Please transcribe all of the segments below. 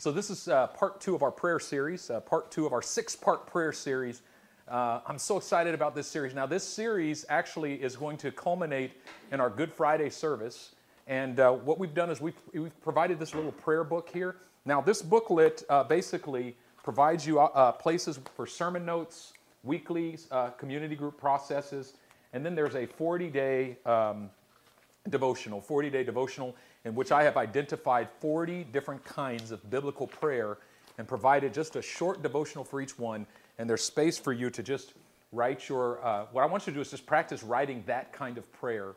So, this is uh, part two of our prayer series, uh, part two of our six part prayer series. Uh, I'm so excited about this series. Now, this series actually is going to culminate in our Good Friday service. And uh, what we've done is we've, we've provided this little prayer book here. Now, this booklet uh, basically provides you uh, places for sermon notes, weekly community group processes, and then there's a 40 day um, devotional, 40 day devotional in which I have identified 40 different kinds of biblical prayer and provided just a short devotional for each one. And there's space for you to just write your, uh, what I want you to do is just practice writing that kind of prayer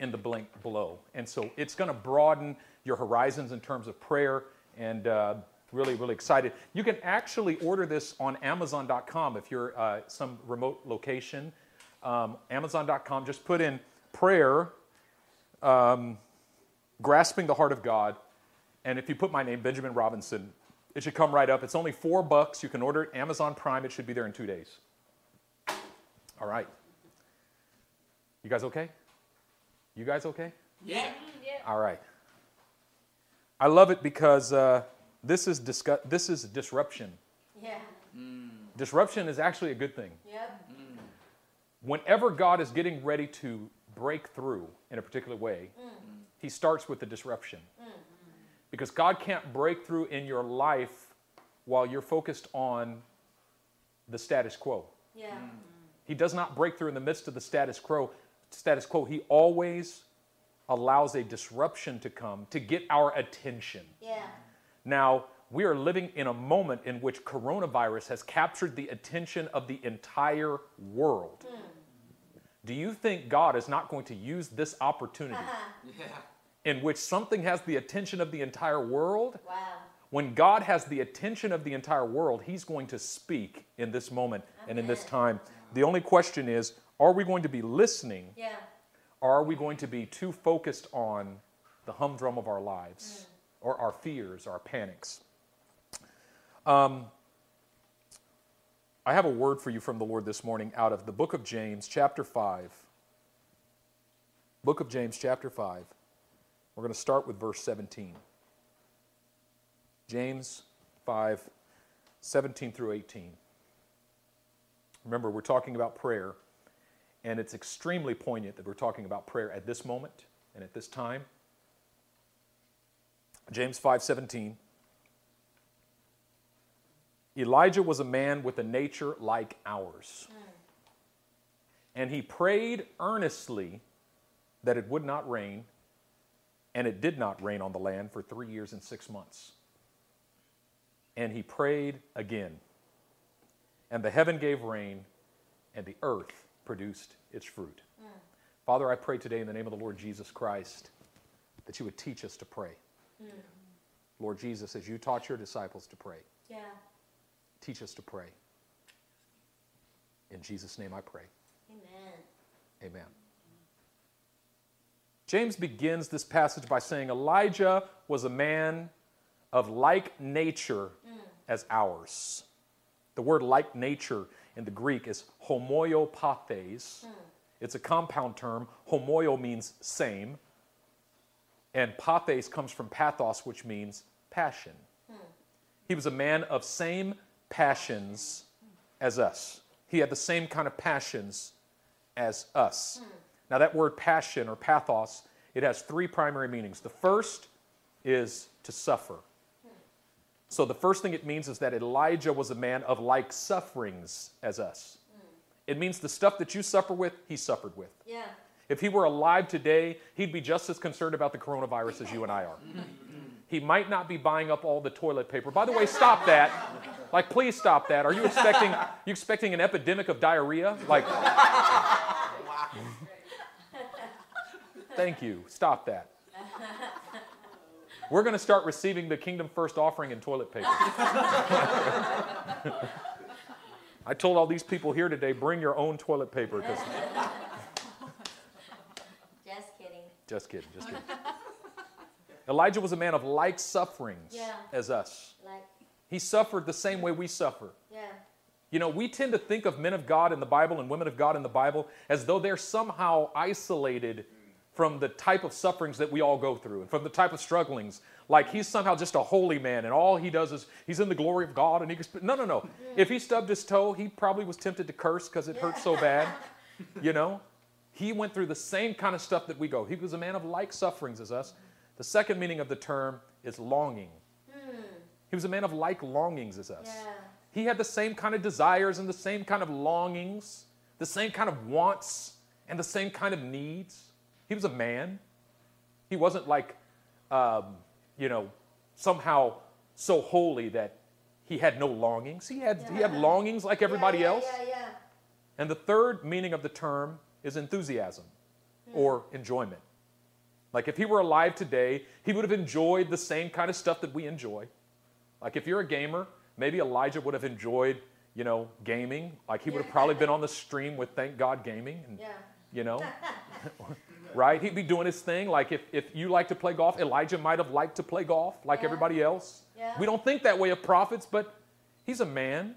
in the blank below. And so it's going to broaden your horizons in terms of prayer and uh, really, really excited. You can actually order this on Amazon.com if you're uh, some remote location. Um, Amazon.com, just put in prayer, um, grasping the heart of God, and if you put my name, Benjamin Robinson, it should come right up. It's only four bucks. You can order it Amazon Prime. It should be there in two days. All right. You guys okay? You guys okay? Yeah. yeah. All right. I love it because uh, this is discuss- this is disruption. Yeah. Disruption is actually a good thing. Yep. Whenever God is getting ready to break through in a particular way, mm. He starts with the disruption. Mm, mm. Because God can't break through in your life while you're focused on the status quo. Yeah. He does not break through in the midst of the status quo. Status quo. He always allows a disruption to come to get our attention. Yeah. Now, we are living in a moment in which coronavirus has captured the attention of the entire world. Do you think God is not going to use this opportunity Yeah. in which something has the attention of the entire world? Wow. When God has the attention of the entire world, He's going to speak in this moment and in this time. The only question is are we going to be listening Yeah. or are we going to be too focused on the humdrum of our lives or our fears, our panics? Um, I have a word for you from the Lord this morning out of the book of James, chapter 5. Book of James, chapter 5. We're going to start with verse 17. James 5, 17 through 18. Remember, we're talking about prayer, and it's extremely poignant that we're talking about prayer at this moment and at this time. James 5:17 Elijah was a man with a nature like ours. Hmm. And he prayed earnestly that it would not rain, and it did not rain on the land for 3 years and 6 months. And he prayed again. And the heaven gave rain, and the earth produced its fruit. Hmm. Father, I pray today in the name of the Lord Jesus Christ that you would teach us to pray. Hmm. Lord Jesus, as you taught your disciples to pray, Yeah. Teach us to pray. In Jesus' name I pray. Amen. Amen. James begins this passage by saying Elijah was a man of like nature mm. as ours. The word like nature in the Greek is homoiopathes. Mm. It's a compound term. Homoio means same, and pathes comes from pathos, which means passion. Mm. He was a man of same passions as us. He had the same kind of passions as us. Hmm. Now, that word passion or pathos, it has three primary meanings. The first is to suffer. Hmm. So, the first thing it means is that Elijah was a man of like sufferings as us. Hmm. It means the stuff that you suffer with, he suffered with. Yeah. If he were alive today, he'd be just as concerned about the coronavirus as you and I are. He might not be buying up all the toilet paper. By the way, stop that. Like, please stop that. Are you expecting you expecting an epidemic of diarrhea? Like, thank you. Stop that. We're going to start receiving the Kingdom First offering in toilet paper. I told all these people here today, bring your own toilet paper because Just kidding. Just kidding, just kidding. Elijah was a man of like sufferings Yeah. as us. Like, He suffered the same way we suffer. yeah. You know, we tend to think of men of God in the Bible and women of God in the Bible as though they're somehow isolated from the type of sufferings that we all go through and from the type of strugglings. like he's somehow just a holy man and all he does is he's in the glory of God and he can. No, no, no. If he stubbed his toe, he probably was tempted to curse because it hurt so bad. You know, he went through the same kind of stuff that we go. He was a man of like sufferings as us. The second meaning of the term is longing. He was a man of like longings as us. Yeah. He had the same kind of desires and the same kind of longings, the same kind of wants and the same kind of needs. He was a man. He wasn't like, um, you know, somehow so holy that he had no longings. He had, he had longings like everybody yeah, yeah, else. Yeah, yeah. And the third meaning of the term is enthusiasm or enjoyment. Like if he were alive today, he would have enjoyed the same kind of stuff that we enjoy. Like if you're a gamer, maybe Elijah would have enjoyed, you know, gaming. Like he would have probably been on the stream with Thank God Gaming and Yeah. you know right he'd be doing his thing like if, if you like to play golf elijah might have liked to play golf like Yeah. everybody else Yeah. we don't think that way of prophets but he's a man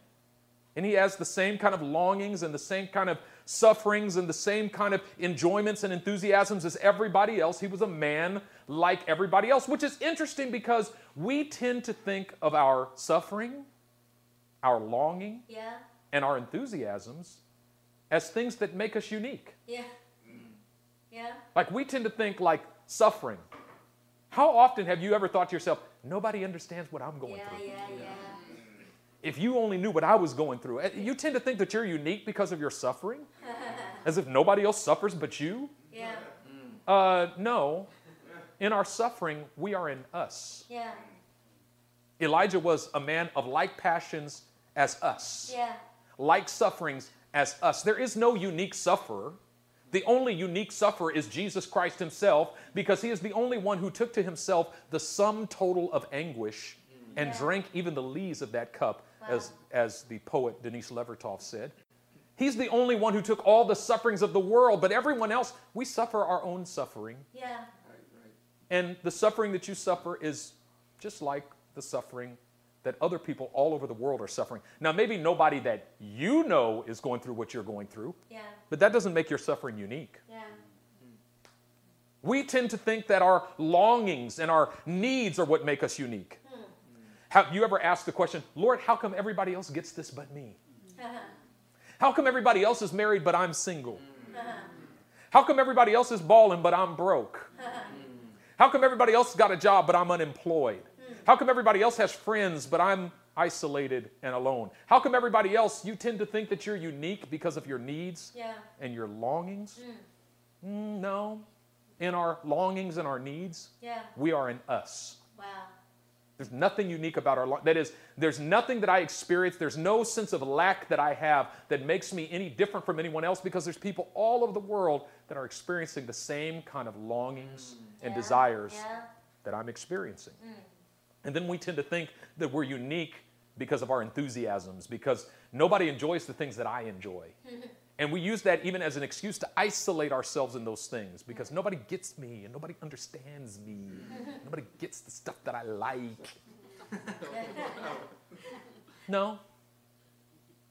and he has the same kind of longings and the same kind of sufferings and the same kind of enjoyments and enthusiasms as everybody else he was a man like everybody else which is interesting because we tend to think of our suffering our longing Yeah. and our enthusiasms as things that make us unique Yeah. Yeah. like we tend to think like suffering. How often have you ever thought to yourself, nobody understands what I'm going Yeah, through? yeah, yeah. If you only knew what I was going through, eh, you tend to think that you're unique because of your suffering, as if nobody else suffers but you. Yeah. Uh, no. In our suffering, we are in us. Yeah. Elijah was a man of like passions as us, Yeah. like sufferings as us. There is no unique sufferer. The only unique sufferer is Jesus Christ himself because he is the only one who took to himself the sum total of anguish and Yeah. drank even the lees of that cup, Wow. as the poet Denise Levertov said. He's the only one who took all the sufferings of the world, but everyone else, we suffer our own suffering. Yeah. And the suffering that you suffer is just like the suffering that other people all over the world are suffering. Now, maybe nobody that you know is going through what you're going through, Yeah. but that doesn't make your suffering unique. Yeah. We tend to think that our longings and our needs are what make us unique. Have you ever asked the question, Lord, how come everybody else gets this but me? Uh-huh. How come everybody else is married but I'm single? Uh-huh. How come everybody else is balling but I'm broke? Uh-huh. How come everybody else got a job but I'm unemployed? Hmm. How come everybody else has friends but I'm isolated and alone? How come everybody else, you tend to think that you're unique because of your needs Yeah. and your longings? Hmm. Mm, no. In our longings and our needs, Yeah. we are in us. Wow. There's nothing unique about our life. That is, there's nothing that I experience, there's no sense of lack that I have that makes me any different from anyone else because there's people all over the world that are experiencing the same kind of longings mm. and Yeah. desires Yeah. that I'm experiencing. Mm. And then we tend to think that we're unique because of our enthusiasms, because nobody enjoys the things that I enjoy. and we use that even as an excuse to isolate ourselves in those things because nobody gets me and nobody understands me. nobody gets the stuff that I like. No.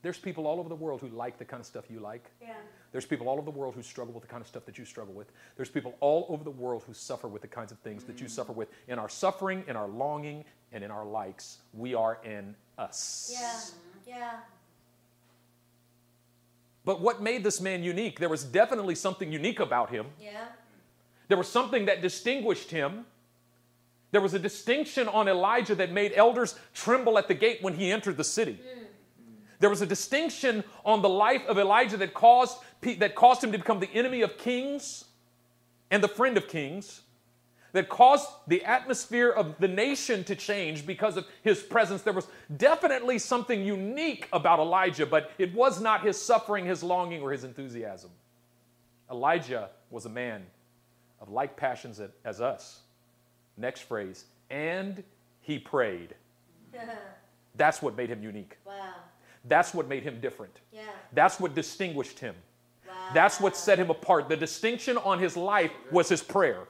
There's people all over the world who like the kind of stuff you like. Yeah. There's people all over the world who struggle with the kind of stuff that you struggle with. There's people all over the world who suffer with the kinds of things that you suffer with. In our suffering, in our longing, and in our likes, we are in us. Yeah. Yeah. But what made this man unique? There was definitely something unique about him. Yeah. There was something that distinguished him. There was a distinction on Elijah that made elders tremble at the gate when he entered the city. Mm. There was a distinction on the life of Elijah that caused, that caused him to become the enemy of kings and the friend of kings, that caused the atmosphere of the nation to change because of his presence. There was definitely something unique about Elijah, but it was not his suffering, his longing, or his enthusiasm. Elijah was a man of like passions as us. Next phrase, and he prayed. That's what made him unique. wow. That's what made him different. Yeah. That's what distinguished him. Wow. That's what set him apart. The distinction on his life was his prayer.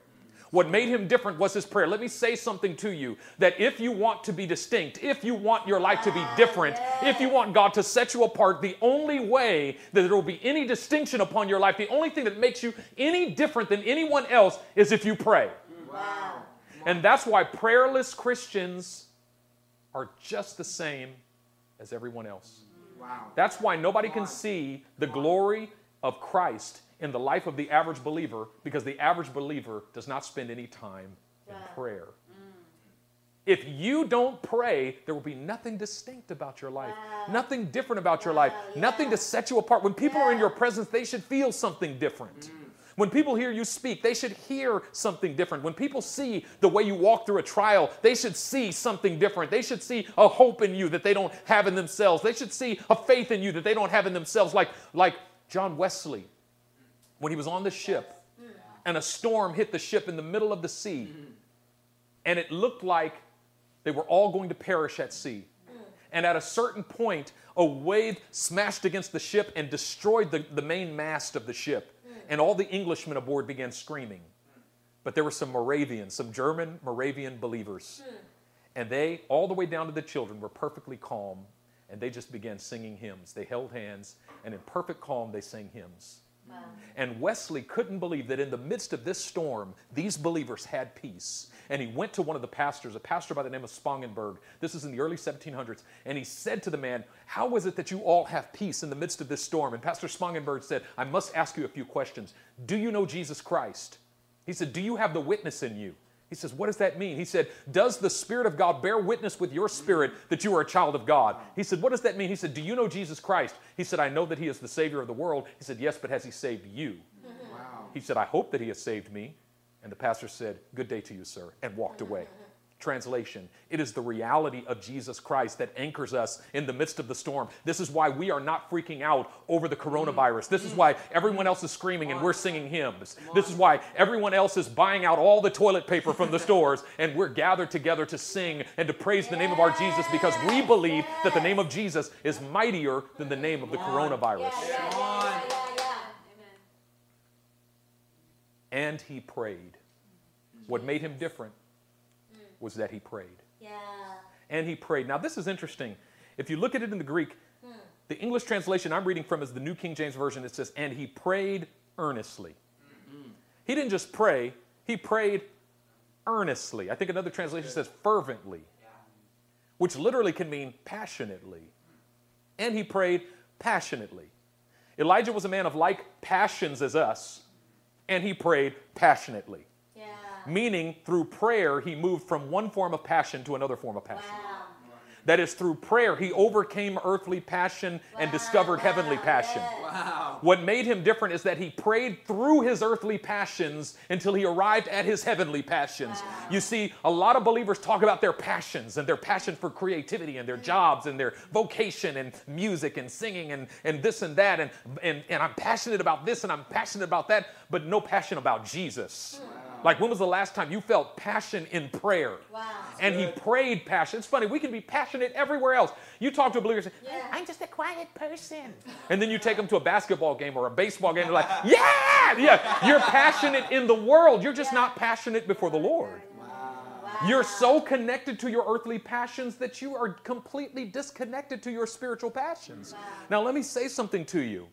What made him different was his prayer. Let me say something to you that if you want to be distinct, if you want your life to be different, if you want God to set you apart, the only way that there will be any distinction upon your life, the only thing that makes you any different than anyone else is if you pray. Wow. And that's why prayerless Christians are just the same as everyone else. Wow. That's why nobody can see the glory of Christ in the life of the average believer because the average believer does not spend any time in prayer. Mm. If you don't pray, there will be nothing distinct about your life, Wow. nothing different about your life, Wow, nothing to set you apart. When people are in your presence, they should feel something different. Mm. When people hear you speak, they should hear something different. When people see the way you walk through a trial, they should see something different. They should see a hope in you that they don't have in themselves. They should see a faith in you that they don't have in themselves, like, like John Wesley when he was on the ship and a storm hit the ship in the middle of the sea and it looked like they were all going to perish at sea. And at a certain point, a wave smashed against the ship and destroyed the, the main mast of the ship. And all the Englishmen aboard began screaming. But there were some Moravians, some German Moravian believers. And they, all the way down to the children, were perfectly calm. And they just began singing hymns. They held hands, and in perfect calm, they sang hymns. And Wesley couldn't believe that in the midst of this storm, these believers had peace. And he went to one of the pastors, a pastor by the name of Spangenberg. This is in the early 1700s. And he said to the man, How is it that you all have peace in the midst of this storm? And Pastor Spangenberg said, I must ask you a few questions. Do you know Jesus Christ? He said, Do you have the witness in you? He says, What does that mean? He said, Does the Spirit of God bear witness with your spirit that you are a child of God? He said, What does that mean? He said, Do you know Jesus Christ? He said, I know that He is the Savior of the world. He said, Yes, but has He saved you? Wow. He said, I hope that He has saved me. And the pastor said, Good day to you, sir, and walked away. Translation It is the reality of Jesus Christ that anchors us in the midst of the storm. This is why we are not freaking out over the coronavirus. This is why everyone else is screaming and we're singing hymns. This is why everyone else is buying out all the toilet paper from the stores and we're gathered together to sing and to praise the name of our Jesus because we believe that the name of Jesus is mightier than the name of the coronavirus. And he prayed. What made him different was that he prayed. Yeah. and he prayed. Now, this is interesting. If you look at it in the Greek, hmm. the English translation I'm reading from is the New King James Version. It says, and he prayed earnestly. Mm-hmm. He didn't just pray, he prayed earnestly. I think another translation says fervently, which literally can mean passionately. And he prayed passionately. Elijah was a man of like passions as us, and he prayed passionately Yeah. Meaning through prayer he moved from one form of passion to another form of passion Wow. that is through prayer he overcame earthly passion and discovered heavenly passion yes. Wow. what made him different is that he prayed through his earthly passions until he arrived at his heavenly passions. Wow. You see, a lot of believers talk about their passions and their passion for creativity and their jobs and their vocation and music and singing and, and this and that. And, and, and I'm passionate about this and I'm passionate about that, but no passion about Jesus. Hmm. Like, when was the last time you felt passion in prayer? Wow. And he prayed passion. It's funny, we can be passionate everywhere else. You talk to a believer and say, Yeah. I'm just a quiet person. And then you take them to a basketball game or a baseball game, they're like, yeah, yeah. You're passionate in the world. You're just not passionate before the Lord. Wow. You're so connected to your earthly passions that you are completely disconnected to your spiritual passions. Now, let me say something to you.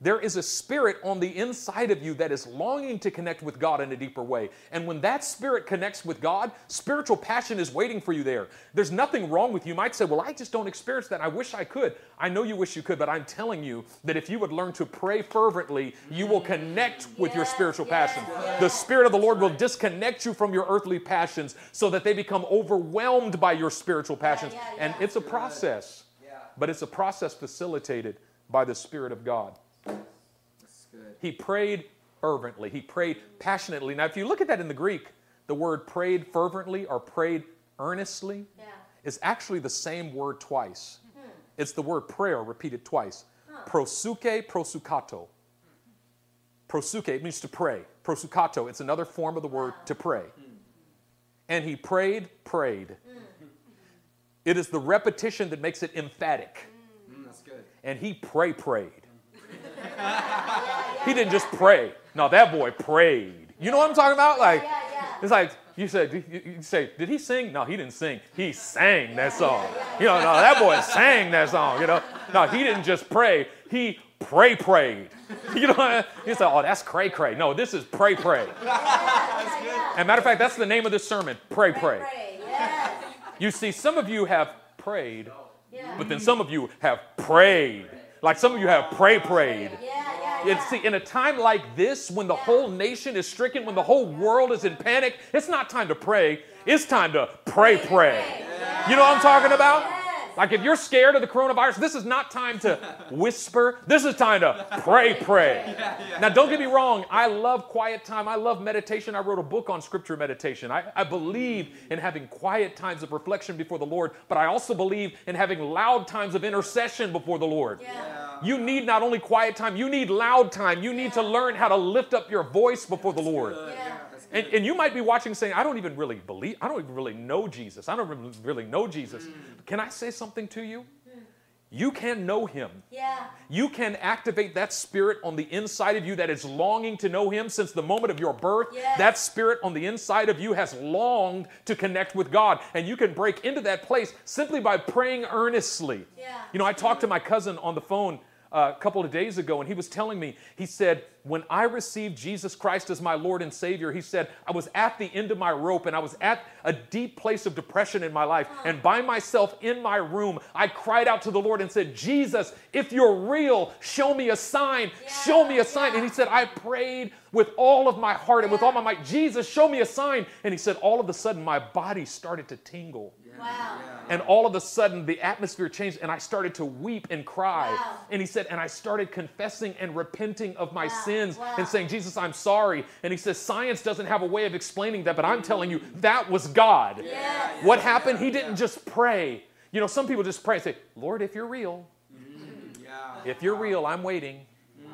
There is a spirit on the inside of you that is longing to connect with God in a deeper way. And when that spirit connects with God, spiritual passion is waiting for you there. There's nothing wrong with you. You might say, Well, I just don't experience that. I wish I could. I know you wish you could, but I'm telling you that if you would learn to pray fervently, you will mm. connect with your spiritual yes, passion. yes. The Spirit of the Lord will disconnect you from your earthly passions so that they become overwhelmed by your spiritual passions. yeah, And yeah. it's a process, Yeah. but it's a process facilitated by the Spirit of God. That's good. He prayed fervently, he prayed passionately. Now, if you look at that in the Greek, the word prayed fervently or prayed earnestly Yeah. is actually the same word twice. Hmm. It's the word prayer repeated twice. Prosuke, prosukato. Prosuke, it means to pray. Prosukato, it's another form of the word to pray. Hmm. And he prayed, prayed. Hmm. It is the repetition that makes it emphatic. Mm, that's good. And he pray, prayed. he didn't just pray. No, that boy prayed. You know what I'm talking about? Like, Yeah, yeah. it's like you said. you, say, did he sing? No, he didn't sing. He sang that song. You know, no, that boy sang that song. You know, no, he didn't just pray. He pray prayed. You know, you say, oh, that's cray cray. No, this is pray pray. And matter of fact, that's the name of this sermon pray, pray. Pray. Yes. You see, some of you have prayed, Yeah. but then some of you have prayed. Like some of you have pray prayed. Yeah, And see, in a time like this, when the whole nation is stricken, when the whole world is in panic, it's not time to pray. It's time to pray, pray. You know what I'm talking about? Like if you're scared of the coronavirus, this is not time to whisper. This is time to pray, pray. Now, don't get me wrong. I love quiet time. I love meditation. I wrote a book on scripture meditation. I, I believe in having quiet times of reflection before the Lord, but I also believe in having loud times of intercession before the Lord. Yeah. You need not only quiet time, you need loud time. You need to learn how to lift up your voice before the Lord. And, and you might be watching saying, I don't even really believe, I don't even really know Jesus. I don't really know Jesus. Can I say something to you? You can know him. Yeah. You can activate that spirit on the inside of you that is longing to know him since the moment of your birth. Yes. That spirit on the inside of you has longed to connect with God. And you can break into that place simply by praying earnestly. Yeah. You know, I talked to my cousin on the phone uh, a couple of days ago, and he was telling me, he said, when I received Jesus Christ as my Lord and Savior, he said, I was at the end of my rope and I was at a deep place of depression in my life. And by myself in my room, I cried out to the Lord and said, Jesus, if you're real, show me a sign. show me a sign. yeah. And he said, I prayed with all of my heart and with all my might, Jesus, show me a sign. And he said, all of a sudden, my body started to tingle. Wow. And all of a sudden, the atmosphere changed, and I started to weep and cry. Wow. And he said, and I started confessing and repenting of my Wow. Sins Wow. and saying, Jesus, I'm sorry. And he says, science doesn't have a way of explaining that, but I'm telling you, that was God. Yes. What happened? He didn't just pray. You know, some people just pray and say, Lord, if you're real, mm-hmm. Yeah. if you're real, I'm waiting. Mm.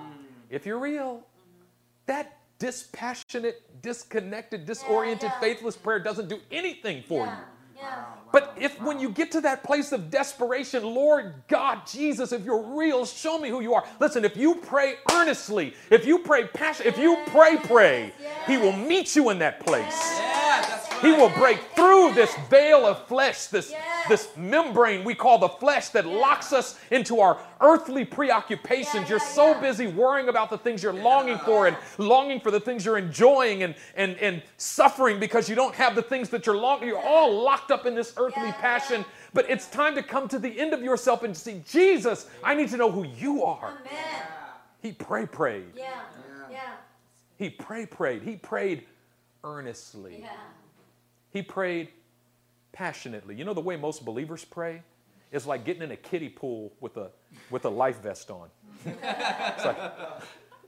If you're real, mm-hmm. that dispassionate, disconnected, disoriented, yeah. faithless prayer doesn't do anything for Yeah. you. Yeah. But if when you get to that place of desperation, Lord God, Jesus, if you're real, show me who you are. Listen, if you pray earnestly, if you pray passion, if you pray, pray, He will meet you in that place. Yeah, that's right. He will break through this veil of flesh, this. This membrane we call the flesh that locks us into our earthly preoccupations. Yeah, you're yeah, so yeah. busy worrying about the things you're longing for and longing for the things you're enjoying and, and, and suffering because you don't have the things that you're longing. You're all locked up in this earthly Yeah, passion. yeah. But it's time to come to the end of yourself and see, Jesus, I need to know who you are. Amen. He pray prayed. Yeah. Yeah. Yeah. He pray prayed. He prayed earnestly. Yeah. He prayed passionately. You know the way most believers pray is like getting in a kiddie pool with a with a life vest on. it's like,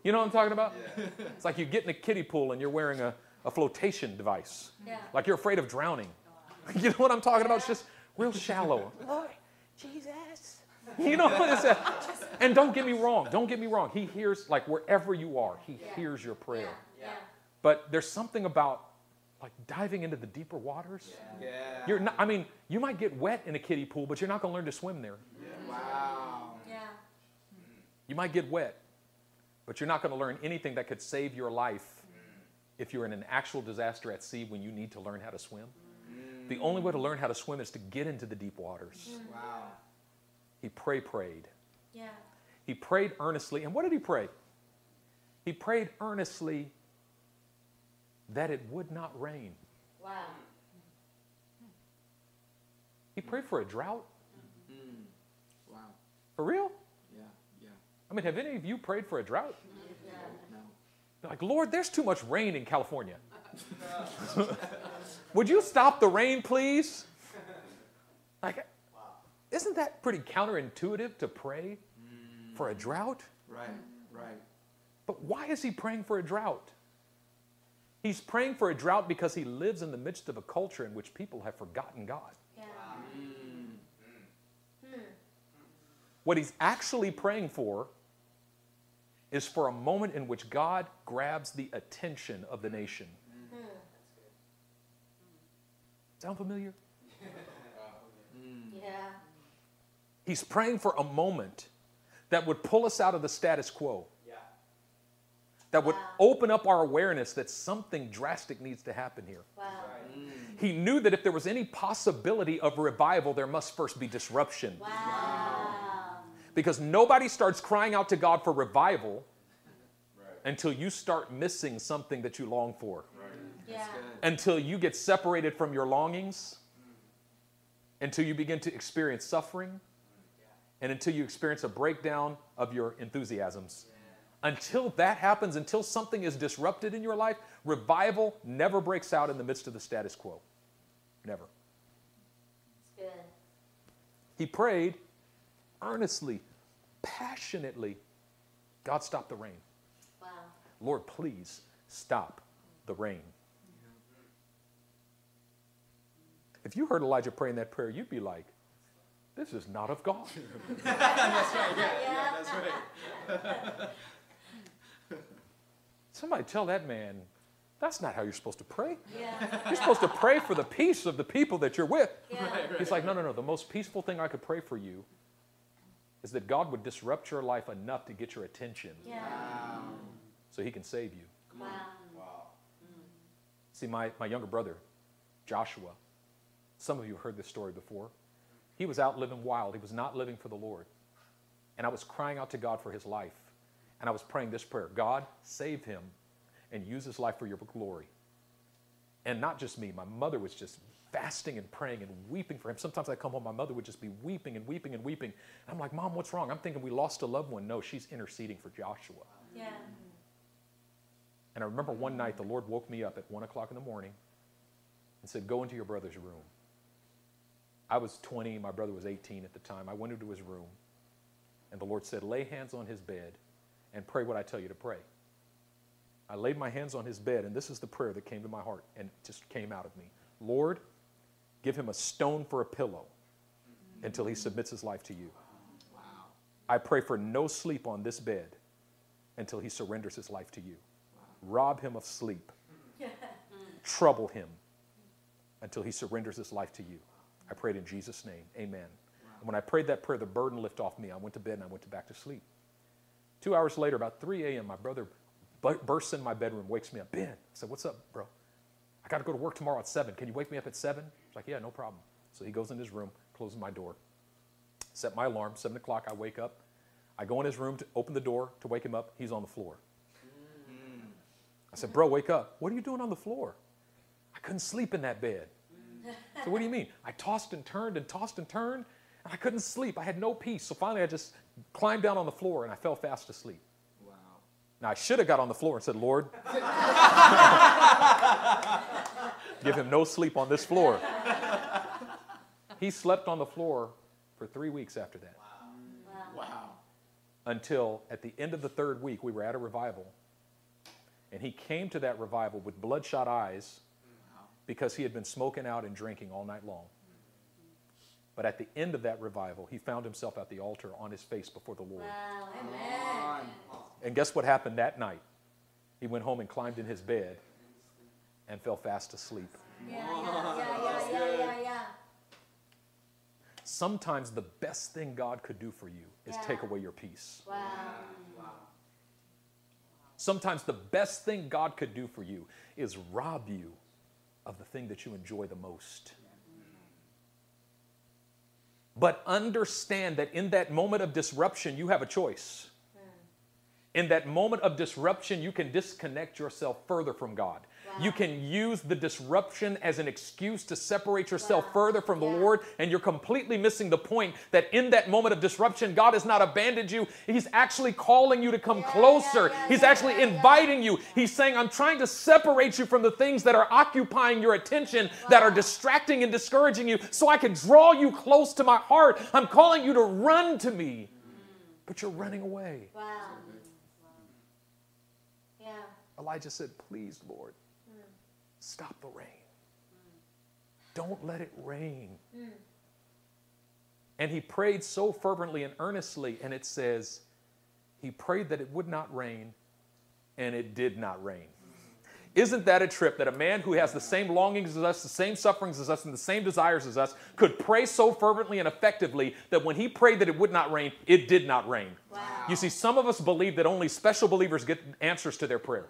you know what I'm talking about? It's like you get in a kiddie pool and you're wearing a, a flotation device. Yeah. Like you're afraid of drowning. You know what I'm talking about? It's just real shallow. Lord, Jesus. You know what it's And don't get me wrong. Don't get me wrong. He hears like wherever you are, he Yeah. hears your prayer. Yeah. But there's something about like diving into the deeper waters. Yeah. You're not, I mean, you might get wet in a kiddie pool, but you're not going to learn to swim there. Wow. Yeah. Hmm. You might get wet, but you're not going to learn anything that could save your life hmm. if you're in an actual disaster at sea when you need to learn how to swim. Hmm. The only way to learn how to swim is to get into the deep waters. Wow. He pray prayed. Yeah. He prayed earnestly. And what did he pray? He prayed earnestly that it would not rain. Wow. He prayed for a drought. Mm-hmm. Wow. For real? Yeah. Yeah. I mean, have any of you prayed for a drought? Yeah. No. Like, Lord, there's too much rain in California. Would you stop the rain, please? Like, isn't that pretty counterintuitive to pray mm. for a drought? Right. Right. But why is he praying for a drought? He's praying for a drought because he lives in the midst of a culture in which people have forgotten God. Yeah. Hmm. Hmm. What he's actually praying for is for a moment in which God grabs the attention of the nation. Hmm. Sound familiar? Yeah. He's praying for a moment that would pull us out of the status quo, that would Wow. open up our awareness that something drastic needs to happen here. Wow. He knew that if there was any possibility of revival, there must first be disruption. Wow. Because nobody starts crying out to God for revival until you start missing something that you long for. Mm, yeah. Until you get separated from your longings, until you begin to experience suffering, mm. and until you experience a breakdown of your enthusiasms. Until that happens, until something is disrupted in your life, revival never breaks out in the midst of the status quo. Never. Good. He prayed earnestly, passionately. God, stop the rain. Wow. Lord, please stop the rain. If you heard Elijah praying that prayer, you'd be like, this is not of God. That's right. Yeah. Yeah. Yeah. That's right. Somebody tell that man, that's not how you're supposed to pray. Yeah. You're supposed to pray for the peace of the people that you're with. Yeah. He's like, no, no, no. The most peaceful thing I could pray for you is that God would disrupt your life enough to get your attention Yeah. Wow. so he can save you. Come Wow. on. Wow. Mm. See, my, my younger brother, Joshua, some of you have heard this story before. He was out living wild. He was not living for the Lord. And I was crying out to God for his life. And I was praying this prayer God, save him and use his life for your glory. And not just me, my mother was just fasting and praying and weeping for him. Sometimes I come home, my mother would just be weeping and weeping and weeping. And I'm like, Mom, what's wrong? I'm thinking we lost a loved one. No, she's interceding for Joshua. Yeah. And I remember one night the Lord woke me up at one o'clock in the morning and said, Go into your brother's room. I was 20, my brother was 18 at the time. I went into his room, and the Lord said, Lay hands on his bed and pray what I tell you to pray. I laid my hands on his bed, and this is the prayer that came to my heart and just came out of me Lord, give him a stone for a pillow until he submits his life to you. Wow. I pray for no sleep on this bed until he surrenders his life to you. Rob him of sleep. Trouble him until he surrenders his life to you. I prayed in Jesus' name. Amen. And when I prayed that prayer, the burden lifted off me. I went to bed and I went to back to sleep. Two hours later, about 3 a.m., my brother bursts in my bedroom, wakes me up. Ben, I said, What's up, bro? I got to go to work tomorrow at 7. Can you wake me up at 7? He's like, Yeah, no problem. So he goes in his room, closes my door, set my alarm, 7 o'clock. I wake up. I go in his room to open the door to wake him up. He's on the floor. I said, Bro, wake up. What are you doing on the floor? I couldn't sleep in that bed. So, what do you mean? I tossed and turned and tossed and turned, I couldn't sleep. I had no peace. So, finally, I just climbed down on the floor and I fell fast asleep. Wow. Now, I should have got on the floor and said, Lord, give him no sleep on this floor. He slept on the floor for three weeks after that Wow. Wow. until at the end of the third week, we were at a revival. And he came to that revival with bloodshot eyes because he had been smoking out and drinking all night long. But at the end of that revival, he found himself at the altar on his face before the Lord. Wow. Amen. And guess what happened that night? He went home and climbed in his bed and fell fast asleep. Yeah, yeah, yeah, yeah, yeah, yeah, yeah. Sometimes the best thing God could do for you is Yeah. take away your peace. Wow. Sometimes the best thing God could do for you is rob you of the thing that you enjoy the most. But understand that in that moment of disruption, you have a choice. Hmm. In that moment of disruption, you can disconnect yourself further from God. You can use the disruption as an excuse to separate yourself Wow. further from the Yeah. Lord, and you're completely missing the point that in that moment of disruption, God has not abandoned you. He's actually calling you to come Yeah, closer. yeah, He's actually inviting you. He's saying, I'm trying to separate you from the things that are occupying your attention, that are distracting and discouraging you, so I can draw you close to my heart. I'm calling you to run to me, but you're running away. Wow. Yeah. Elijah said, Please, Lord, stop the rain. Don't let it rain. And he prayed so fervently and earnestly, and it says, he prayed that it would not rain, and it did not rain. Isn't that a trip that a man who has the same longings as us, the same sufferings as us, and the same desires as us could pray so fervently and effectively that when he prayed that it would not rain, it did not rain? Wow. You see, some of us believe that only special believers get answers to their prayer.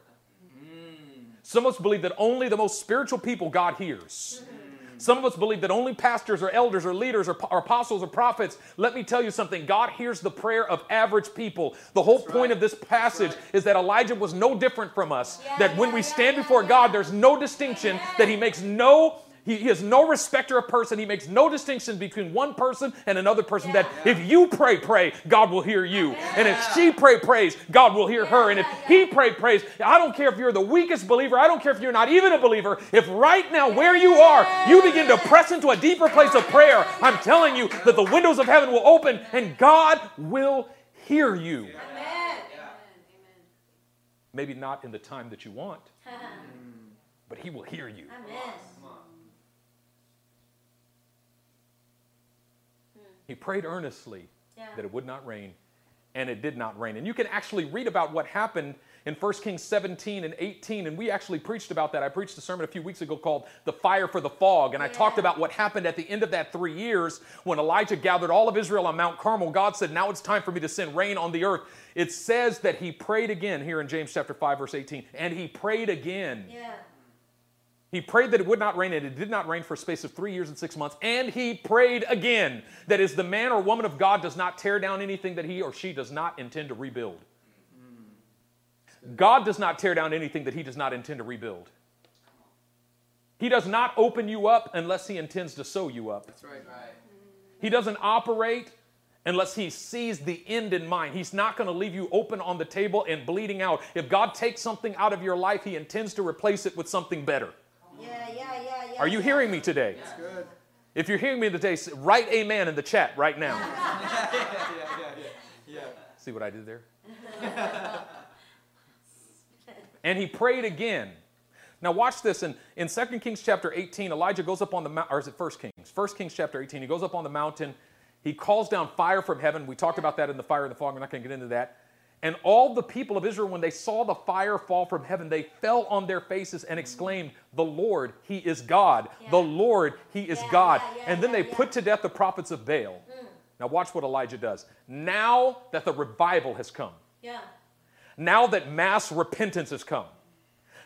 Some of us believe that only the most spiritual people God hears. Some of us believe that only pastors or elders or leaders or, or apostles or prophets. Let me tell you something God hears the prayer of average people. The whole point right. of this passage right. is that Elijah was no different from us. Yeah, that when yeah, we stand yeah, before. God, there's no distinction, that he makes no he, he has no respecter of person. He makes no distinction between one person and another person. That Yeah. if you pray, pray, God will hear you. And if she pray, prays, God will hear her. And if Yeah, yeah. he pray, prays, I don't care if you're the weakest believer. I don't care if you're not even a believer. If right now, where you are, you begin to press into a deeper place of prayer, I'm telling you that the windows of heaven will open and God will hear you. Amen. Maybe not in the time that you want, but he will hear you. Amen. He prayed earnestly Yeah. that it would not rain, and it did not rain. And you can actually read about what happened in 1 Kings 17 and 18, and we actually preached about that. I preached a sermon a few weeks ago called The Fire for the Fog, and I talked about what happened at the end of that three years when Elijah gathered all of Israel on Mount Carmel. God said, Now it's time for me to send rain on the earth. It says that he prayed again here in James chapter 5, verse 18, and he prayed again. Yeah. He prayed that it would not rain, and it did not rain for a space of three years and six months. And he prayed again. That is, the man or woman of God does not tear down anything that he or she does not intend to rebuild. God does not tear down anything that he does not intend to rebuild. He does not open you up unless he intends to sew you up. That's right. Right. He doesn't operate unless he sees the end in mind. He's not going to leave you open on the table and bleeding out. If God takes something out of your life, he intends to replace it with something better. Yeah. Are you yeah. hearing me today? If you're hearing me today, write amen in the chat right now. Yeah, yeah, yeah, yeah. Yeah. See what I did there? and he prayed again. Now watch this in, in 2 Kings chapter 18, Elijah goes up on the mountain, or is it 1 Kings? 1 Kings chapter 18, he goes up on the mountain, he calls down fire from heaven. We talked about that in the fire and the fog, we're not going to get into that. And all the people of Israel, when they saw the fire fall from heaven, they fell on their faces and mm-hmm. exclaimed, The Lord, He is God. The Lord, He is Yeah, God. yeah, yeah, and then yeah, they yeah. put to death the prophets of Baal. Mm. Now, watch what Elijah does. Now that the revival has come, Yeah. now that mass repentance has come,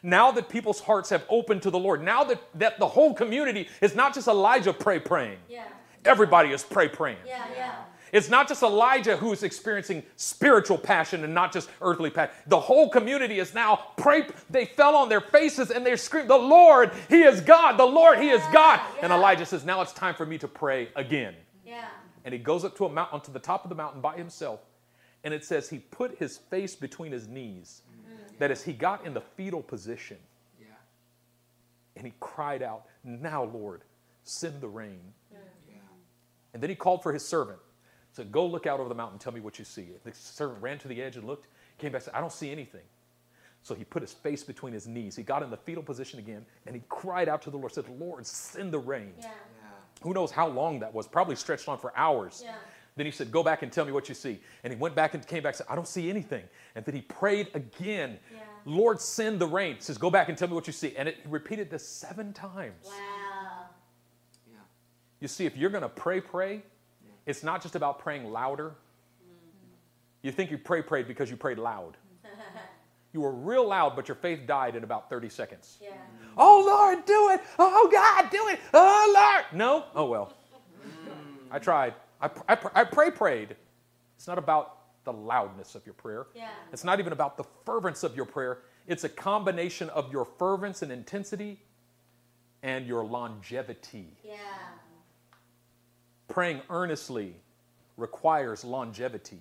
now that people's hearts have opened to the Lord, now that, that the whole community is not just Elijah pray praying, Yeah. everybody is pray praying. Yeah, yeah. It's not just Elijah who is experiencing spiritual passion and not just earthly passion. The whole community is now pray. They fell on their faces and they screamed, "The Lord, He is God! The Lord, He is God!" And. Elijah says, "Now it's time for me to pray again." Yeah. and he goes up to a mountain onto the top of the mountain by himself and it says he put his face between his knees mm. that is he got in the fetal position Yeah. and he cried out now lord send the rain Yeah. and then he called for his servant said go look out over the mountain tell me what you see the servant ran to the edge and looked came back said i don't see anything so he put his face between his knees he got in the fetal position again and he cried out to the lord said lord send the rain Yeah. Yeah. who knows how long that was probably stretched on for hours Yeah. Then he said, Go back and tell me what you see. And he went back and came back and said, I don't see anything. And then he prayed again, Yeah. Lord, send the rain. He says, Go back and tell me what you see. And it, he repeated this seven times. Wow. Yeah. You see, if you're going to pray, pray, it's not just about praying louder. You think you pray, prayed because you prayed loud. You were real loud, but your faith died in about 30 seconds. Yeah. Oh, Lord, do it. Oh, God, do it. Oh, Lord. No? Oh, well. Mm. I tried. I, I, I pray, prayed. It's not about the loudness of your prayer. Yeah. It's not even about the fervence of your prayer. It's a combination of your fervence and intensity and your longevity. Yeah. Praying earnestly requires longevity.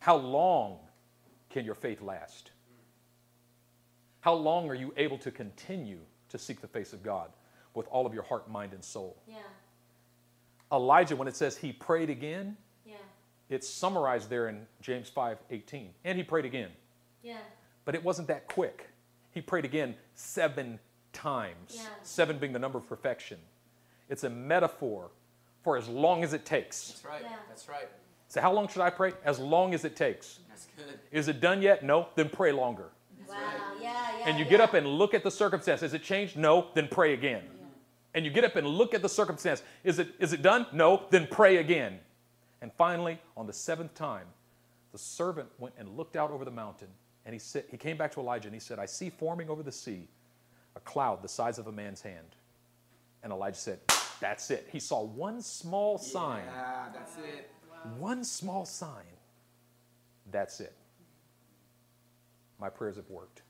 How long can your faith last? How long are you able to continue to seek the face of God with all of your heart, mind, and soul? Yeah. Elijah, when it says he prayed again, Yeah. it's summarized there in James 5 18. And he prayed again. Yeah. But it wasn't that quick. He prayed again seven times, Yeah. seven being the number of perfection. It's a metaphor for as long as it takes. That's right. Yeah. That's right. So, how long should I pray? As long as it takes. That's good. Is it done yet? No, then pray longer. Wow. Yeah. Yeah. And you yeah. get up and look at the circumstance. Has it changed? No, then pray again. And you get up and look at the circumstance. Is it, is it done? No, then pray again. And finally, on the seventh time, the servant went and looked out over the mountain. And he, said, he came back to Elijah and he said, I see forming over the sea a cloud the size of a man's hand. And Elijah said, That's it. He saw one small sign. Yeah, that's it. One small sign. That's it. My prayers have worked.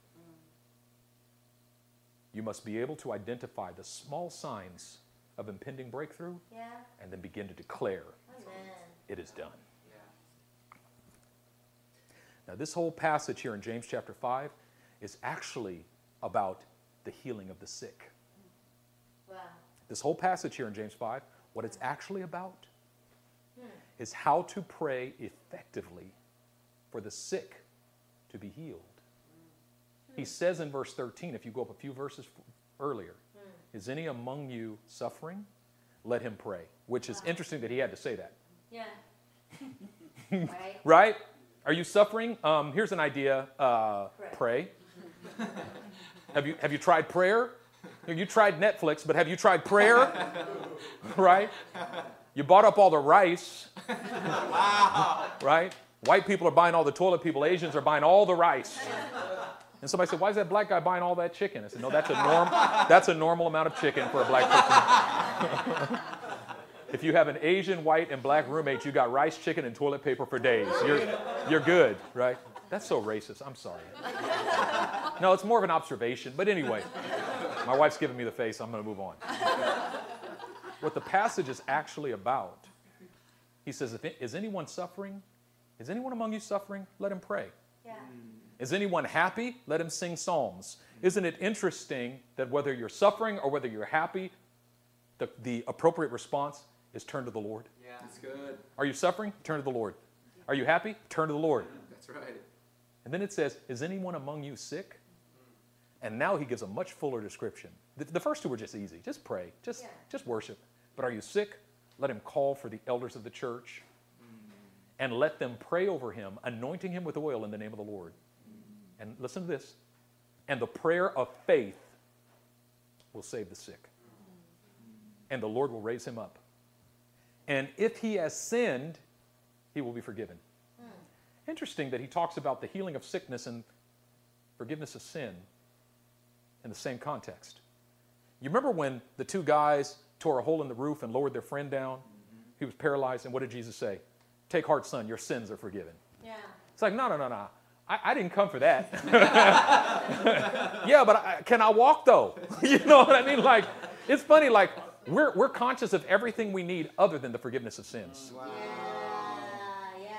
You must be able to identify the small signs of impending breakthrough Yeah. and then begin to declare Amen. it is done. Yeah. Now, this whole passage here in James chapter 5 is actually about the healing of the sick. This whole passage here in James 5, what it's actually about is how to pray effectively for the sick to be healed. He says in verse 13, if you go up a few verses earlier, is any among you suffering? Let him pray, which is interesting that he had to say that. Yeah. right? Right? Are you suffering? Um, here's an idea uh, Pray. pray. have, you, have you tried prayer? You tried Netflix, but have you tried prayer? right? You bought up all the rice. wow. Right? White people are buying all the toilet people, Asians are buying all the rice. And somebody said, Why is that black guy buying all that chicken? I said, No, that's a, norm, that's a normal amount of chicken for a black person. if you have an Asian, white, and black roommate, you got rice, chicken, and toilet paper for days. You're, you're good, right? That's so racist. I'm sorry. No, it's more of an observation. But anyway, my wife's giving me the face. I'm going to move on. What the passage is actually about, he says, if, Is anyone suffering? Is anyone among you suffering? Let him pray. Yeah. Hmm. Is anyone happy? Let him sing psalms. Isn't it interesting that whether you're suffering or whether you're happy, the, the appropriate response is turn to the Lord? Yeah. That's good. Are you suffering? Turn to the Lord. Are you happy? Turn to the Lord. That's right. And then it says, Is anyone among you sick? And now he gives a much fuller description. The, the first two were just easy. Just pray, just, Yeah. just worship. But are you sick? Let him call for the elders of the church and let them pray over him, anointing him with oil in the name of the Lord. And listen to this. And the prayer of faith will save the sick. And the Lord will raise him up. And if he has sinned, he will be forgiven. Hmm. Interesting that he talks about the healing of sickness and forgiveness of sin in the same context. You remember when the two guys tore a hole in the roof and lowered their friend down? Mm-hmm. He was paralyzed, and what did Jesus say? Take heart, son, your sins are forgiven. Yeah. It's like, no, no, no, no. I, I didn't come for that. yeah, but I, can I walk though? you know what I mean? Like, it's funny, like, we're, we're conscious of everything we need other than the forgiveness of sins. Wow. Yeah. Yeah.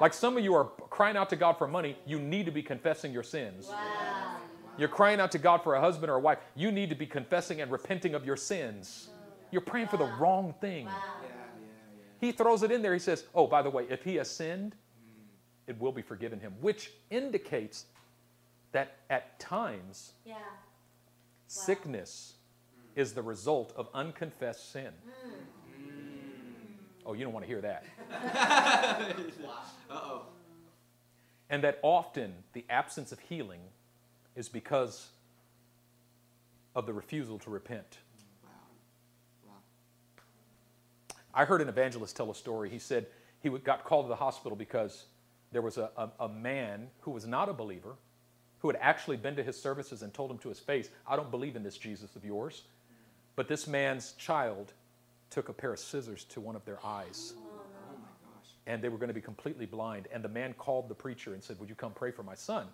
Like some of you are crying out to God for money, you need to be confessing your sins. Wow. You're crying out to God for a husband or a wife, you need to be confessing and repenting of your sins. You're praying for the wrong thing. Wow. Yeah, yeah, yeah. He throws it in there. He says, Oh, by the way, if he has sinned, it will be forgiven him, which indicates that at times Yeah. sickness is the result of unconfessed sin. Hmm. Hmm. Oh, you don't want to hear that. Uh-oh. And that often the absence of healing is because of the refusal to repent. I heard an evangelist tell a story. He said he got called to the hospital because there was a, a, a man who was not a believer who had actually been to his services and told him to his face, I don't believe in this Jesus of yours. But this man's child took a pair of scissors to one of their eyes and they were going to be completely blind. And the man called the preacher and said, Would you come pray for my son?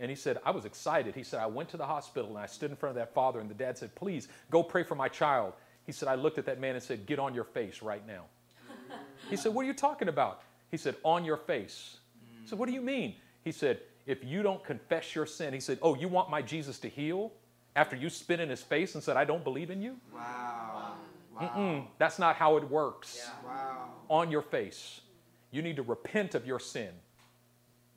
And he said, I was excited. He said, I went to the hospital and I stood in front of that father, and the dad said, Please go pray for my child. He said, I looked at that man and said, Get on your face right now. he said, What are you talking about? He said, On your face. He said, What do you mean? He said, If you don't confess your sin, he said, Oh, you want my Jesus to heal? After you spit in his face and said, I don't believe in you? Wow. Wow. That's not how it works Wow. on your face. You need to repent of your sin.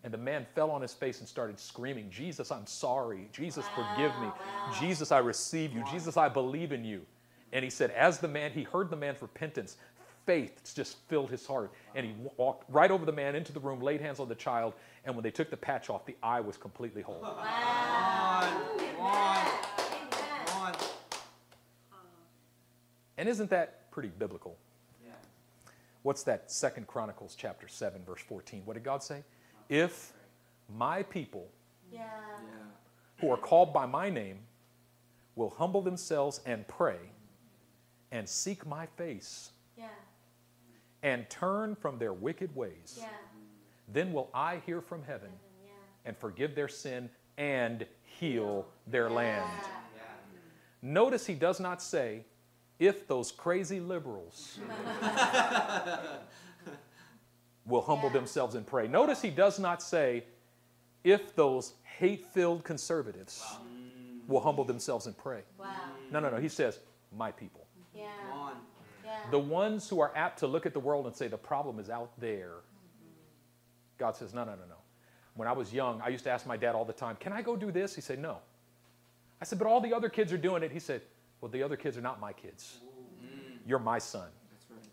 And the man fell on his face and started screaming, Jesus, I'm sorry. Jesus, forgive me. Jesus, I receive you. Jesus, I believe in you. And he said, as the man, he heard the man's repentance, faith just filled his heart. And he walked right over the man into the room, laid hands on the child, and when they took the patch off, the eye was completely whole. Wow. Come on. Amen. Come on. And isn't that pretty biblical? Yeah. What's that? Second Chronicles chapter 7, verse 14. What did God say? If my people Yeah. Yeah. who are called by my name will humble themselves and pray and seek my face Yeah. and turn from their wicked ways, Yeah. then will I hear from heaven Yeah. and forgive their sin and heal their land. Notice he does not say, if those crazy liberals will humble Yeah. themselves and pray. Notice he does not say, if those hate filled conservatives will humble themselves and pray. Wow. No, no, no. He says, my people. Yeah. Come on. Yeah. The ones who are apt to look at the world and say, the problem is out there. Mm-hmm. God says, no, no, no, no. When I was young, I used to ask my dad all the time, can I go do this? He said, no. I said, but all the other kids are doing it. He said, well, the other kids are not my kids. Mm. You're my son.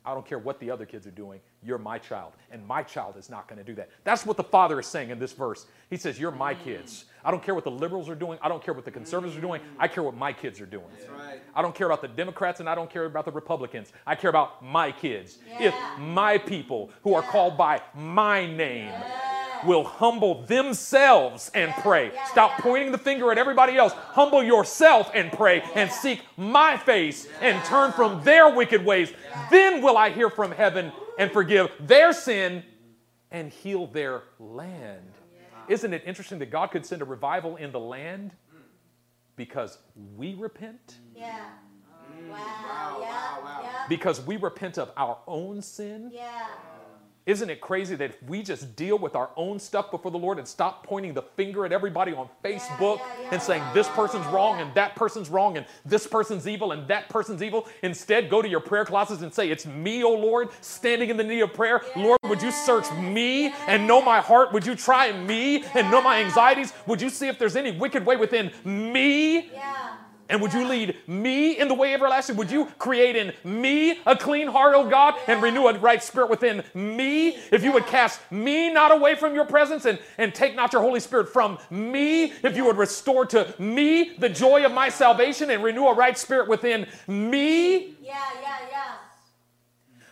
That's right. I don't care what the other kids are doing. You're my child. And my child is not going to do that. That's what the Father is saying in this verse. He says, You're my mm. kids. I don't care what the liberals are doing. I don't care what the conservatives are doing. Mm. I care what my kids are doing. That's right. I don't care about the Democrats and I don't care about the Republicans. I care about my kids. If my people who are called by my name Yeah. Will humble themselves and Yeah, pray. yeah, Stop yeah. pointing the finger at everybody else. Humble yourself and pray and seek my face and turn from their wicked ways. Then will I hear from heaven and forgive their sin and heal their land. Isn't it interesting that God could send a revival in the land because we repent? Yeah. Mm. Wow. Wow, Yeah. wow, wow. Yeah. Because we repent of our own sin? Yeah. Isn't it crazy that if we just deal with our own stuff before the Lord and stop pointing the finger at everybody on Facebook yeah, yeah. and saying this person's wrong and that person's wrong and this person's evil and that person's evil, instead go to your prayer closets and say, It's me, O Lord, standing in the need of prayer. Lord, would you search me and know my heart? Would you try me and know my anxieties? Would you see if there's any wicked way within me? Yeah. And would you lead me in the way everlasting? Would you create in me a clean heart, O God, and renew a right spirit within me? If you would cast me not away from your presence and, and take not your Holy Spirit from me, if you would restore to me the joy of my salvation and renew a right spirit within me. Yeah. Yeah. Yeah.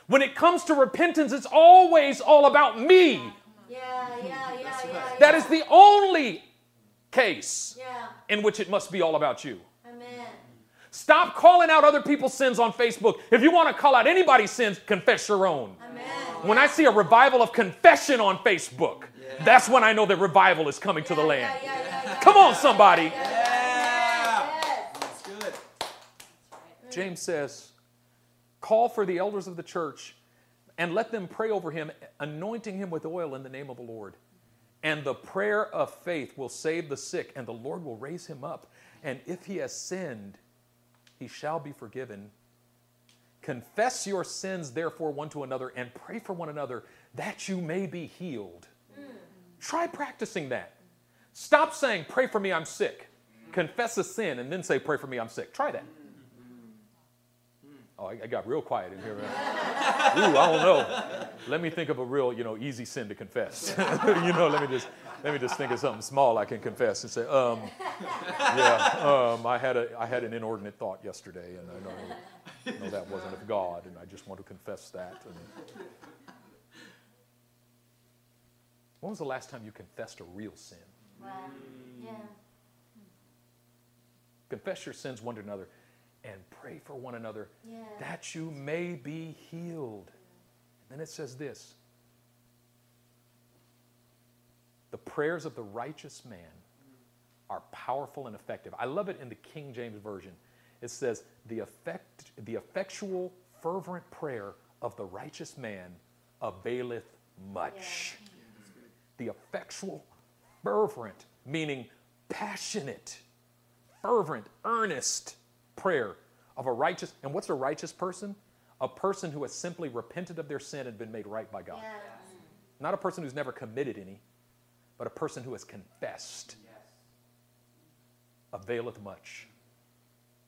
When it comes to repentance, it's always all about me. Yeah. Yeah. Yeah. Yeah. That is the only case Yeah. in which it must be all about you. Amen. Stop calling out other people's sins on Facebook. If you want to call out anybody's sins, confess your own. Amen. When I see a revival of confession on Facebook, that's when I know that revival is coming to the land. Yeah. Yeah. Yeah. Come on, somebody. Yeah. Yes. That's good. James says, Call for the elders of the church and let them pray over him, anointing him with oil in the name of the Lord. And the prayer of faith will save the sick, and the Lord will raise him up. And if he has sinned, he shall be forgiven. Confess your sins, therefore, one to another, and pray for one another that you may be healed. Mm. Try practicing that. Stop saying, Pray for me, I'm sick. Confess a sin, and then say, Pray for me, I'm sick. Try that. Oh, I, I got real quiet in here. man. Ooh, I don't know. Let me think of a real, you know, easy sin to confess. you know, let me just let me just think of something small I can confess and say, um, yeah, um, I had a I had an inordinate thought yesterday, and I know, know that wasn't of God, and I just want to confess that. And when was the last time you confessed a real sin? Wow. Yeah. Confess your sins one to another, and pray for one another Yeah. that you may be healed. And Then it says this The prayers of the righteous man are powerful and effective. I love it in the King James Version. It says, The, effect, the effectual, fervent prayer of the righteous man availeth much. The effectual, fervent, meaning passionate, fervent, earnest prayer of a righteous, and what's a righteous person? A person who has simply repented of their sin and been made right by God. Yes. Not a person who's never committed any, but a person who has confessed Yes. availeth much.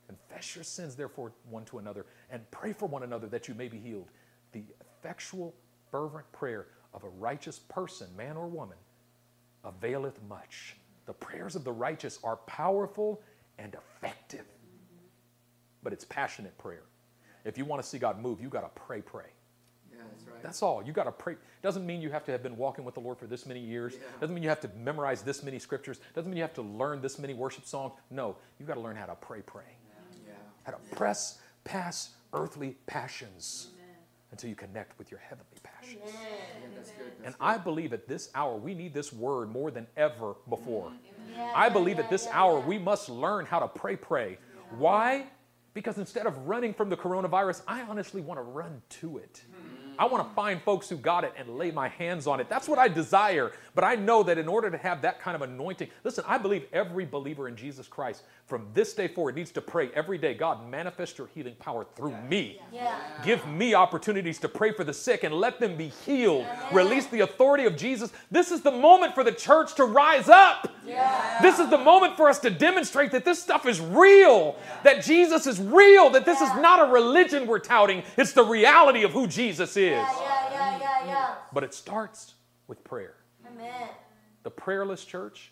Confess your sins, therefore, one to another, and pray for one another that you may be healed. The effectual, fervent prayer of a righteous person, man or woman, availeth much. The prayers of the righteous are powerful and effective, but it's passionate prayer. If you want to see God move, you got to pray, pray. Yeah, that's right. That's all. You got to pray. Doesn't mean you have to have been walking with the Lord for this many years. Yeah. Doesn't mean you have to memorize this many scriptures. Doesn't mean you have to learn this many worship songs. No, you got to learn how to pray, pray. yeah. How to press, past earthly passions until you connect with your heavenly passions. Amen. That's good. And I believe at this hour, we need this word more than ever before. Yeah, I believe yeah, at this yeah, hour, yeah. we must learn how to pray, pray. Why? Because instead of running from the coronavirus, I honestly want to run to it. I want to find folks who got it and lay my hands on it. That's what I desire. But I know that in order to have that kind of anointing, listen, I believe every believer in Jesus Christ from this day forward needs to pray every day God, manifest your healing power through me. Yeah. Give me opportunities to pray for the sick and let them be healed. Release the authority of Jesus. This is the moment for the church to rise up. Yeah. This is the moment for us to demonstrate that this stuff is real, that Jesus is real, that this is not a religion we're touting, it's the reality of who Jesus is. Yeah, yeah, yeah, yeah, yeah. But it starts with prayer. Amen. The prayerless church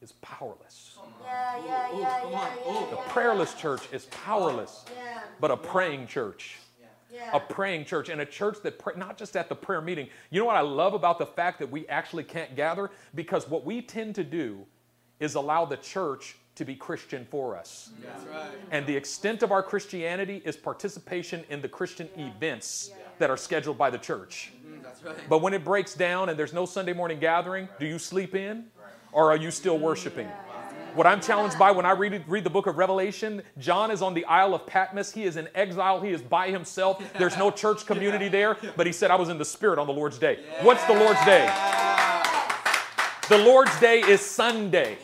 is powerless. Yeah, yeah, Ooh, yeah, come yeah, on. yeah, The prayerless church is powerless, Yeah, but a praying church. yeah. a praying church and a church that pray, not just at the prayer meeting. You know what I love about the fact that we actually can't gather because what we tend to do is allow the church to be Christian for us. That's right. And the extent of our Christianity is participation in the Christian events that are scheduled by the church. That's right. But when it breaks down and there's no Sunday morning gathering, do you sleep in or are you still worshiping? What I'm challenged by when I read, read the book of Revelation, John is on the Isle of Patmos. He is in exile. He is by himself. There's no church community there. But he said, I was in the Spirit on the Lord's day. What's the Lord's day? The Lord's day is Sunday.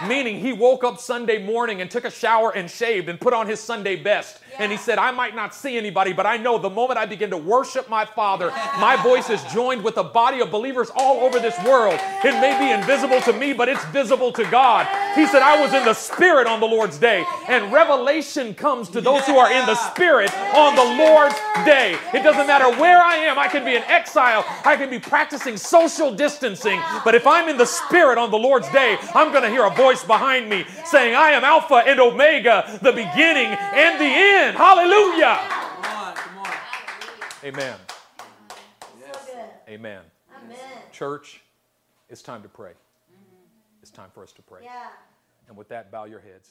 Yeah, yeah, yeah. Meaning he woke up Sunday morning and took a shower and shaved and put on his Sunday best. And he said, I might not see anybody, but I know the moment I begin to worship my Father, my voice is joined with a body of believers all over this world. It may be invisible to me, but it's visible to God. He said, I was in the Spirit on the Lord's day. And revelation comes to those who are in the Spirit on the Lord's day. It doesn't matter where I am. I can be in exile. I can be practicing social distancing. But if I'm in the Spirit on the Lord's day, I'm going to hear a voice behind me saying, I am Alpha and Omega, the beginning and the end. Hallelujah. Come on, come on. Amen. So good. Amen. Amen. Church, it's time to pray. It's time for us to pray. Yeah. And with that, bow your heads.